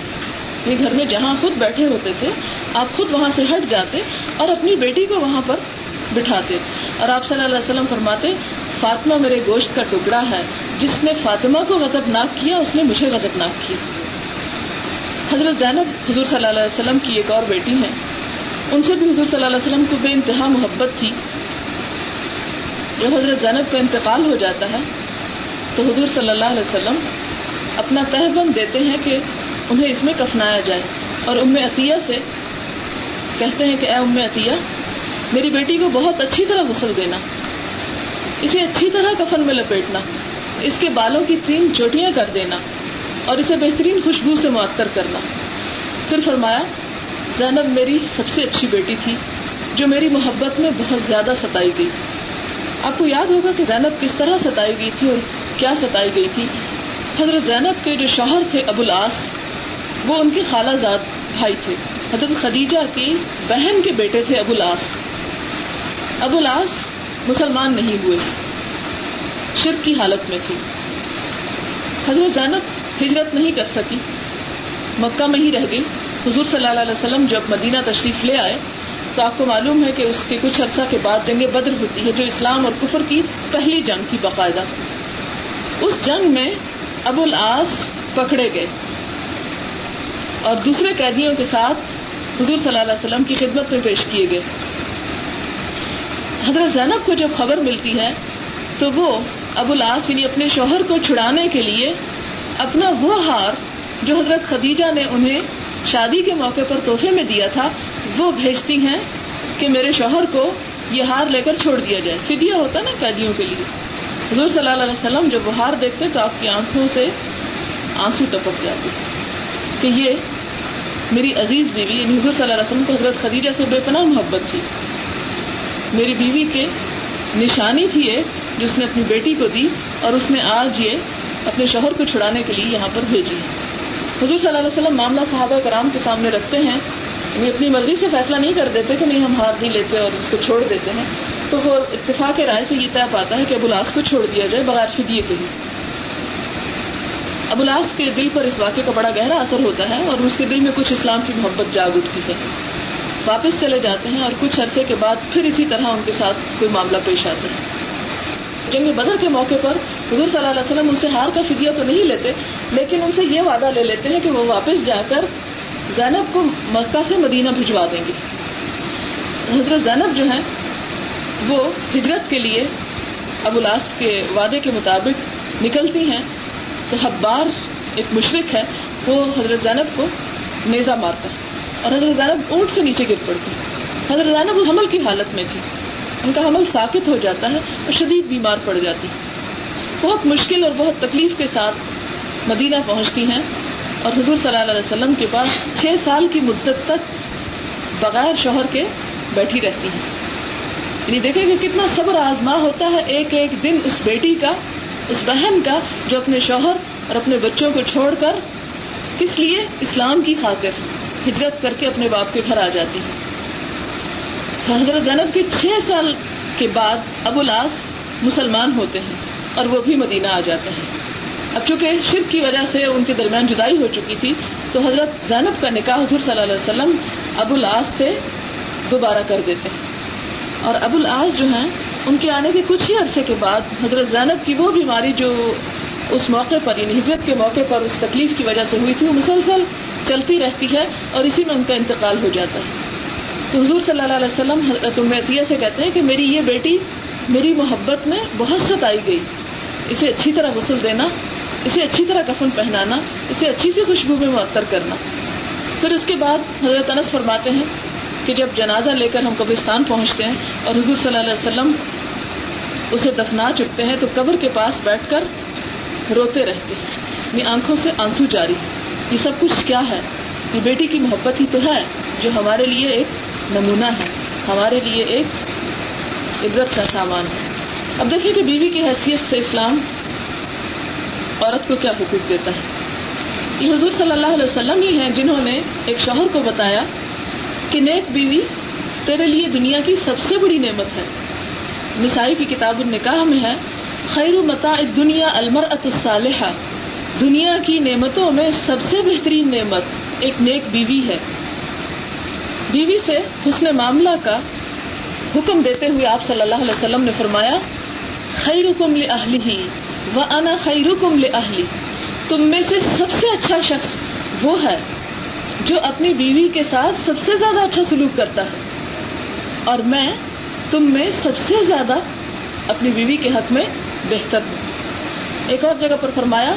یہ گھر میں جہاں خود بیٹھے ہوتے تھے آپ خود وہاں سے ہٹ جاتے اور اپنی بیٹی کو وہاں پر بٹھاتے۔ اور آپ صلی اللہ علیہ وسلم فرماتے، فاطمہ میرے گوشت کا ٹکڑا ہے، جس نے فاطمہ کو غضب ناک کیا، اس نے مجھے غضب ناک کیا۔ حضرت زینب، حضور صلی اللہ علیہ وسلم کی ایک اور بیٹی ہے ان سے بھی حضور صلی اللہ علیہ وسلم کو بے انتہا محبت تھی۔ جب حضرت زینب کا انتقال ہو جاتا ہے، تو حضور صلی اللہ علیہ وسلم اپنا تہبند دیتے ہیں کہ انہیں اس میں کفنایا جائے۔ اور ام عطیہ سے کہتے ہیں کہ اے ام عطیہ، میری بیٹی کو بہت اچھی طرح غسل دینا، اسے اچھی طرح کفن میں لپیٹنا، اس کے بالوں کی تین چوٹیاں کر دینا، اور اسے بہترین خوشبو سے معطر کرنا۔ پھر فرمایا، زینب میری سب سے اچھی بیٹی تھی، جو میری محبت میں بہت زیادہ ستائی گئی۔ آپ کو یاد ہوگا کہ زینب کس طرح ستائی گئی تھی اور کیا ستائی گئی تھی؟ حضرت زینب کے جو شوہر تھے ابو العاص وہ ان کے خالہ زاد بھائی تھے۔ حضرت خدیجہ کی بہن کے بیٹے تھے ابو العاص۔ ابو العاص مسلمان نہیں ہوئے۔ شرک کی حالت میں تھی حضرت زینب ہجرت نہیں کر سکی۔ مکہ میں ہی رہ گئی۔ حضور صلی اللہ علیہ وسلم جب مدینہ تشریف لے آئے تو آپ کو معلوم ہے کہ اس کے کچھ عرصہ کے بعد جنگ بدر ہوتی ہے، جو اسلام اور کفر کی پہلی جنگ تھی باقاعدہ۔ اس جنگ میں ابو العاص پکڑے گئے۔ اور دوسرے قیدیوں کے ساتھ حضور صلی اللہ علیہ وسلم کی خدمت میں پیش کیے گئے۔ حضرت زینب کو جب خبر ملتی ہے، تو وہ ابو العاص یعنی اپنے شوہر کو چھڑانے کے لیے اپنا وہ ہار جو حضرت خدیجہ نے انہیں شادی کے موقع پر تحفے میں دیا تھا، وہ بھیجتی ہیں کہ میرے شوہر کو یہ ہار لے کر چھوڑ دیا جائے۔ فدیہ ہوتا نا قیدیوں کے لیے۔ حضور صلی اللہ علیہ وسلم جب وہ ہار دیکھتے تو آپ کی آنکھوں سے آنسو ٹپک جاتے۔ کہ یہ میری عزیز بیوی یعنی حضور صلی اللہ علیہ وسلم کو حضرت خدیجہ سے بے پناہ محبت تھی۔ میری بیوی کے نشانی تھی یہ جس نے اپنی بیٹی کو دی اور اس نے آج یہ اپنے شوہر کو چھڑانے کے لیے یہاں پر بھیجی حضور صلی اللہ علیہ وسلم معاملہ صحابہ کرام کے سامنے رکھتے ہیں۔ یہ اپنی مرضی سے فیصلہ نہیں کر دیتے کہ نہیں ہم ہاتھ نہیں لیتے اور اس کو چھوڑ دیتے ہیں۔ تو وہ اتفاق رائے سے یہ طے پاتا ہے کہ ابولاس کو چھوڑ دیا جائے بغیر فدیے کے ہی ابولاس کے دل پر اس واقعے کا بڑا گہرا اثر ہوتا ہے اور اس کے دل میں کچھ اسلام کی محبت جاگ اٹھتی ہے۔ واپس چلے جاتے ہیں اور کچھ عرصے کے بعد پھر اسی طرح ان کے ساتھ کوئی معاملہ پیش آتا ہے۔ جنگ بدر کے موقع پر حضور صلی اللہ علیہ وسلم ان سے ہار کا فدیہ تو نہیں لیتے، لیکن ان سے یہ وعدہ لے لیتے ہیں کہ وہ واپس جا کر زینب کو مکہ سے مدینہ بھجوا دیں گے۔ حضرت زینب جو ہیں، وہ ہجرت کے لیے ابولاس کے وعدے کے مطابق نکلتی ہیں۔ تو حبار ایک مشرق ہے، وہ حضرت زینب کو نیزا مارتا ہے اور حضرت زینب اونٹ سے نیچے گر پڑتی حضرت زینب اس حمل کی حالت میں تھی۔ ان کا حمل ساکت ہو جاتا ہے اور شدید بیمار پڑ جاتی بہت مشکل اور بہت تکلیف کے ساتھ مدینہ پہنچتی ہیں اور حضور صلی اللہ علیہ وسلم کے پاس چھ سال کی مدت تک بغیر شوہر کے بیٹھی رہتی ہیں۔ یعنی دیکھیں کہ کتنا صبر آزما ہوتا ہے ایک ایک دن اس بیٹی کا اس بہن کا جو اپنے شوہر اور اپنے بچوں کو چھوڑ کر کس لیے اسلام کی خاطر ہجرت کر کے اپنے باپ کے گھر آ جاتی ہے۔ حضرت زینب کے چھ سال کے بعد ابو الاس مسلمان ہوتے ہیں اور وہ بھی مدینہ آ جاتے ہیں۔ اب چونکہ شرک کی وجہ سے ان کے درمیان جدائی ہو چکی تھی، تو حضرت زینب کا نکاح حضور صلی اللہ علیہ وسلم ابو الاس سے دوبارہ کر دیتے ہیں۔ اور ابو الاس جو ہیں، ان کے آنے کے کچھ ہی عرصے کے بعد حضرت زینب کی وہ بیماری جو اس موقع پر یعنی ہجرت کے موقع پر اس تکلیف کی وجہ سے ہوئی تھی، وہ مسلسل چلتی رہتی ہے اور اسی میں ان کا انتقال ہو جاتا ہے۔ تو حضور صلی اللہ علیہ وسلم حضرت عطیہ سے کہتے ہیں کہ میری یہ بیٹی میری محبت میں بہت ستائی گئی۔ اسے اچھی طرح غسل دینا، اسے اچھی طرح کفن پہنانا، اسے اچھی سی خوشبو میں معطر کرنا۔ پھر اس کے بعد حضرت انس فرماتے ہیں کہ جب جنازہ لے کر ہم قبرستان پہنچتے ہیں اور حضور صلی اللہ علیہ وسلم اسے دفنا چکتے ہیں تو قبر کے پاس بیٹھ کر روتے رہتے ہیں۔ یعنی آنکھوں سے آنسو جاری یہ سب کچھ کیا ہے؟ یہ بیٹی کی محبت ہی تو ہے جو ہمارے لیے ایک نمونہ ہے۔ ہمارے لیے ایک عبرت کا سامان ہے۔ اب دیکھیں کہ بیوی کی حیثیت سے اسلام عورت کو کیا حقوق دیتا ہے؟ یہ حضور صلی اللہ علیہ وسلم ہی ہیں جنہوں نے ایک شوہر کو بتایا کہ نیک بیوی تیرے لیے دنیا کی سب سے بڑی نعمت ہے۔ نسائی کی کتاب النکاح میں ہے، خیر متا دنیا المر الصالحہ۔ دنیا کی نعمتوں میں سب سے بہترین نعمت ایک نیک بیوی ہے۔ بیوی سے حسن معاملہ کا حکم دیتے ہوئے آپ صلی اللہ علیہ وسلم نے فرمایا خیر کم ہی و انا خیر کم اہلی تم میں سے سب سے اچھا شخص وہ ہے جو اپنی بیوی کے ساتھ سب سے زیادہ اچھا سلوک کرتا ہے۔ اور میں تم میں سب سے زیادہ اپنی بیوی کے حق میں بہتر ہوں۔ ایک اور جگہ پر فرمایا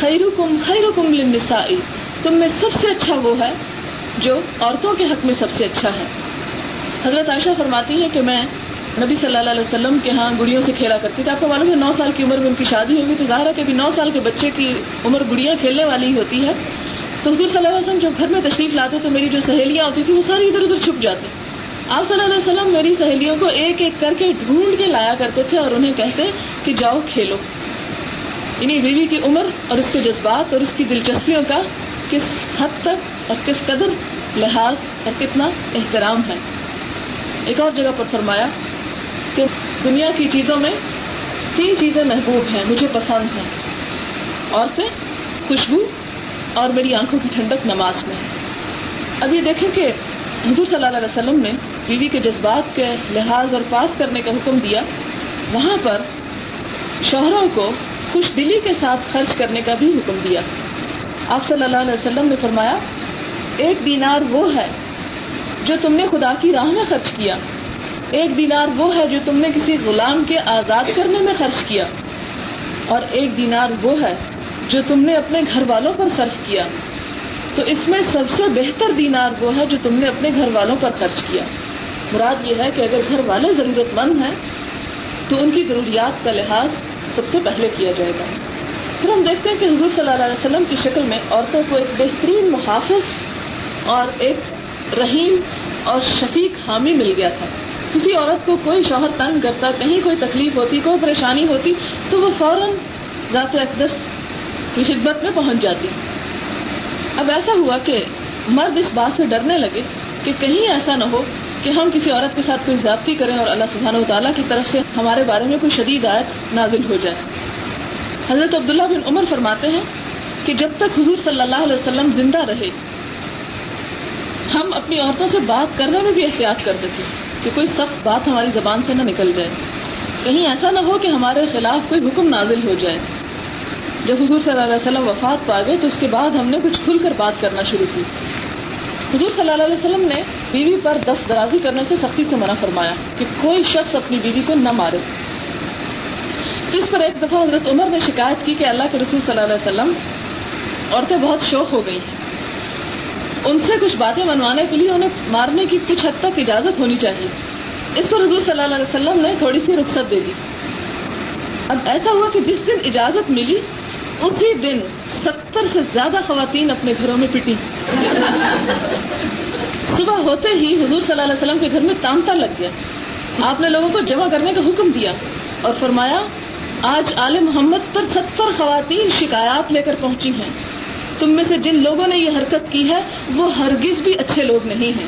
خیر کم خیر تم میں سب سے اچھا وہ ہے جو عورتوں کے حق میں سب سے اچھا ہے۔ حضرت عائشہ فرماتی ہے کہ میں نبی صلی اللہ علیہ وسلم کے ہاں گڑیوں سے کھیلا کرتی تھی۔ آپ کو معلوم ہے، نو سال کی عمر میں ان کی شادی ہوگی تو ظاہر ہے کہ نو سال کے بچے کی عمر گڑیاں کھیلنے والی ہوتی ہے۔ تو حضور صلی اللہ علیہ وسلم جب گھر میں تشریف لاتے تو میری جو سہیلیاں ہوتی تھی وہ ساری ادھر ادھر چھپ جاتی آپ صلی اللہ علیہ وسلم میری سہیلیوں کو ایک ایک کر کے ڈھونڈ کے لایا کرتے تھے اور انہیں کہتے کہ جاؤ کھیلو۔ یعنی بیوی کی عمر اور اس کے جذبات اور اس کی دلچسپیوں کا کس حد تک اور کس قدر لحاظ اور کتنا احترام ہے۔ ایک اور جگہ پر فرمایا کہ دنیا کی چیزوں میں تین چیزیں محبوب ہیں، مجھے پسند ہیں۔ عورتیں، خوشبو اور میری آنکھوں کی ٹھنڈک نماز میں۔ اب یہ دیکھیں کہ حضور صلی اللہ علیہ وسلم نے بیوی کے جذبات کے لحاظ اور پاس کرنے کا حکم دیا۔ وہاں پر شوہروں کو خوش دلی کے ساتھ خرچ کرنے کا بھی حکم دیا۔ آپ صلی اللہ علیہ وسلم نے فرمایا، ایک دینار وہ ہے جو تم نے خدا کی راہ میں خرچ کیا۔ ایک دینار وہ ہے جو تم نے کسی غلام کے آزاد کرنے میں خرچ کیا۔ اور ایک دینار وہ ہے جو تم نے اپنے گھر والوں پر صرف کیا۔ تو اس میں سب سے بہتر دینار وہ ہے جو تم نے اپنے گھر والوں پر خرچ کیا۔ مراد یہ ہے کہ اگر گھر والے ضرورت مند ہیں، تو ان کی ضروریات کا لحاظ سب سے پہلے کیا جائے گا۔ پھر ہم دیکھتے ہیں کہ حضور صلی اللہ علیہ وسلم کی شکل میں عورتوں کو ایک بہترین محافظ اور ایک رحیم اور شفیق حامی مل گیا تھا۔ کسی عورت کو کوئی شوہر تنگ کرتا، کہیں کوئی تکلیف ہوتی، کوئی پریشانی ہوتی، تو وہ فوراً ذات اقدس کی خدمت میں پہنچ جاتی۔ اب ایسا ہوا کہ مرد اس بات سے ڈرنے لگے کہ کہیں ایسا نہ ہو کہ ہم کسی عورت کے ساتھ کوئی زیادتی کریں اور اللہ سبحانہ و تعالیٰ کی طرف سے ہمارے بارے میں کوئی شدید آیت نازل ہو جائے۔ حضرت عبداللہ بن عمر فرماتے ہیں کہ جب تک حضور صلی اللہ علیہ وسلم زندہ رہے، ہم اپنی عورتوں سے بات کرنے میں بھی احتیاط کرتے تھے کہ کوئی سخت بات ہماری زبان سے نہ نکل جائے۔ کہیں ایسا نہ ہو کہ ہمارے خلاف کوئی حکم نازل ہو جائے۔ جب حضور صلی اللہ علیہ وسلم وفات پا گئے تو اس کے بعد ہم نے کچھ کھل کر بات کرنا شروع کی۔ حضور صلی اللہ علیہ وسلم نے بیوی پر دست درازی کرنے سے سختی سے منع فرمایا کہ کوئی شخص اپنی بیوی کو نہ مارے۔ تو اس پر ایک دفعہ حضرت عمر نے شکایت کی کہ اللہ کے رسول صلی اللہ علیہ وسلم عورتیں بہت شوق ہو گئی ہیں ان سے کچھ باتیں منوانے کے لیے انہیں مارنے کی کچھ حد تک اجازت ہونی چاہیے۔ اس پر حضور صلی اللہ علیہ وسلم نے تھوڑی سی رخصت دے دی۔ اب ایسا ہوا کہ جس دن اجازت ملی اسی دن ستر سے زیادہ خواتین اپنے گھروں میں پٹی صبح ہوتے ہی حضور صلی اللہ علیہ وسلم کے گھر میں تانتا لگ گیا۔ آپ نے لوگوں کو جمع کرنے کا حکم دیا اور فرمایا، آج آل محمد پر ستر خواتین شکایات لے کر پہنچی ہیں۔ تم میں سے جن لوگوں نے یہ حرکت کی ہے، وہ ہرگز بھی اچھے لوگ نہیں ہیں۔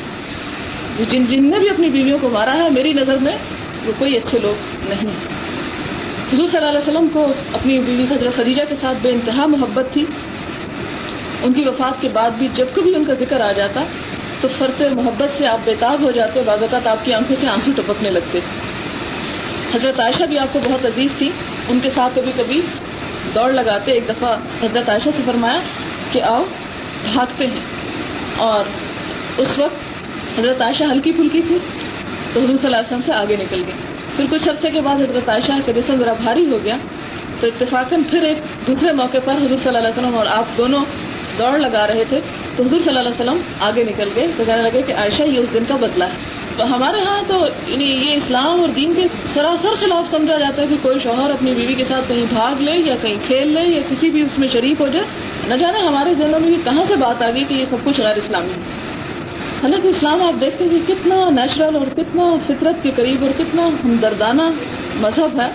جن جن نے بھی اپنی بیویوں کو مارا ہے، میری نظر میں وہ کوئی اچھے لوگ نہیں ہیں۔ حضور صلی اللہ علیہ وسلم کو اپنی بیوی حضرت خدیجہ کے ساتھ بے انتہا محبت تھی۔ ان کی وفات کے بعد بھی جب کبھی ان کا ذکر آ جاتا تو فرت محبت سے آپ بےتاب ہو جاتے، بعض اوقات آپ کی آنکھوں سے آنسو ٹپکنے لگتے۔ حضرت عائشہ بھی آپ کو بہت عزیز تھی۔ ان کے ساتھ کبھی کبھی دوڑ لگاتے، ایک دفعہ حضرت عائشہ سے فرمایا کہ آؤ، بھاگتے ہیں۔ اور اس وقت حضرت عائشہ ہلکی پھلکی تھی تو حضور صلی اللہ علیہ وسلم سے آگے نکل گئی پھر کچھ عرصے کے بعد حضرت عائشہ کا جسم ذرا بھاری ہو گیا تو اتفاقاً پھر ایک دوسرے موقع پر حضور صلی اللہ علیہ وسلم اور آپ دونوں دوڑ لگا رہے تھے تو حضور صلی اللہ علیہ وسلم آگے نکل گئے تو کہنے لگے کہ عائشہ، یہ اس دن کا بدلا ہے۔ ہمارے ہاں تو یعنی یہ اسلام اور دین کے سراسر خلاف سمجھا جاتا ہے کہ کوئی شوہر اپنی بیوی کے ساتھ کہیں بھاگ لے یا کہیں کھیل لے یا کسی بھی اس میں شریک ہو جائے۔ نہ جانے ہمارے ذہنوں میں کہاں سے بات آ گئی کہ یہ سب کچھ غیر اسلامی ہے۔ حالانکہ اسلام، آپ دیکھتے ہیں کہ کتنا نیچرل اور کتنا فطرت کے قریب اور کتنا ہمدردانہ مذہب ہے۔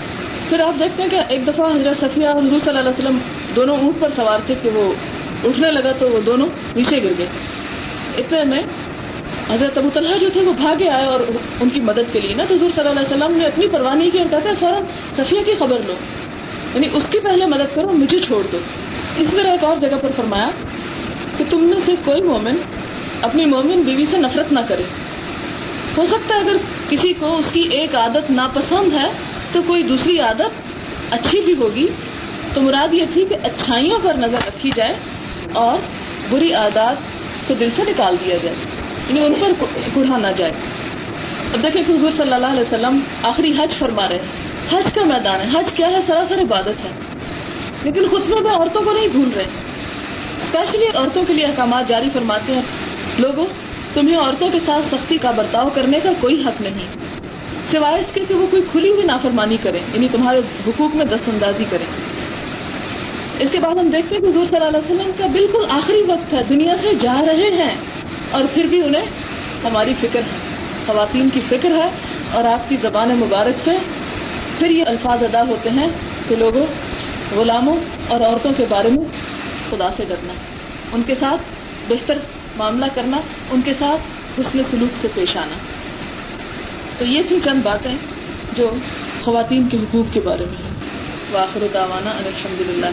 پھر آپ دیکھتے ہیں کہ ایک دفعہ حضرت صفیہ اور حضور صلی اللہ علیہ وسلم دونوں اونٹ پر سوار تھے کہ وہ اٹھنے لگا تو وہ دونوں نیچے گر گئے۔ اتنے میں حضرت ابو طلحہ جو تھے وہ بھاگے آئے اور ان کی مدد کے لیے۔ نا تو حضور صلی اللہ علیہ وسلم نے اپنی پرواہ نہیں کی اور کہتے ہیں فوراً صفیہ کی خبر لو۔ یعنی اس کی پہلے مدد کرو، مجھے چھوڑ دو۔ اس طرح ایک اور جگہ پر فرمایا کہ تم میں سے کوئی مومن اپنی مومن بیوی سے نفرت نہ کرے۔ ہو سکتا ہے اگر کسی کو اس کی ایک عادت ناپسند ہے تو کوئی دوسری عادت اچھی بھی ہوگی۔ تو مراد یہ تھی کہ اچھائیوں پر نظر رکھی جائے اور بری عادات کو دل سے نکال دیا جائے۔ یعنی ان پر گڑھا نہ جائے۔ اب دیکھیں کہ حضور صلی اللہ علیہ وسلم آخری حج فرما رہے ہیں۔ حج کا میدان ہے۔ حج کیا ہے؟ سراسر عبادت ہے۔ لیکن خطبے میں عورتوں کو نہیں بھول رہے۔ اسپیشلی عورتوں کے لیے احکامات جاری فرماتے ہیں۔ لوگوں، تمہیں عورتوں کے ساتھ سختی کا برتاؤ کرنے کا کوئی حق نہیں۔ سوائے اس کے کہ وہ کوئی کھلی ہوئی نافرمانی کرے یعنی تمہارے حقوق میں دست اندازی کرے اس کے بعد ہم دیکھتے ہیں کہ حضور صلی اللہ علیہ وسلم کا بالکل آخری وقت ہے دنیا سے جا رہے ہیں، اور پھر بھی انہیں ہماری فکر ہے، خواتین کی فکر ہے، اور آپ کی زبان مبارک سے پھر یہ الفاظ ادا ہوتے ہیں کہ لوگوں، غلاموں اور عورتوں کے بارے میں خدا سے ڈرنا۔ ان کے ساتھ بہتر معاملہ کرنا، ان کے ساتھ حسن سلوک سے پیش آنا۔ تو یہ تھی چند باتیں جو خواتین کے حقوق کے بارے میں ہیں۔ واخر دعوانا الحمد للہ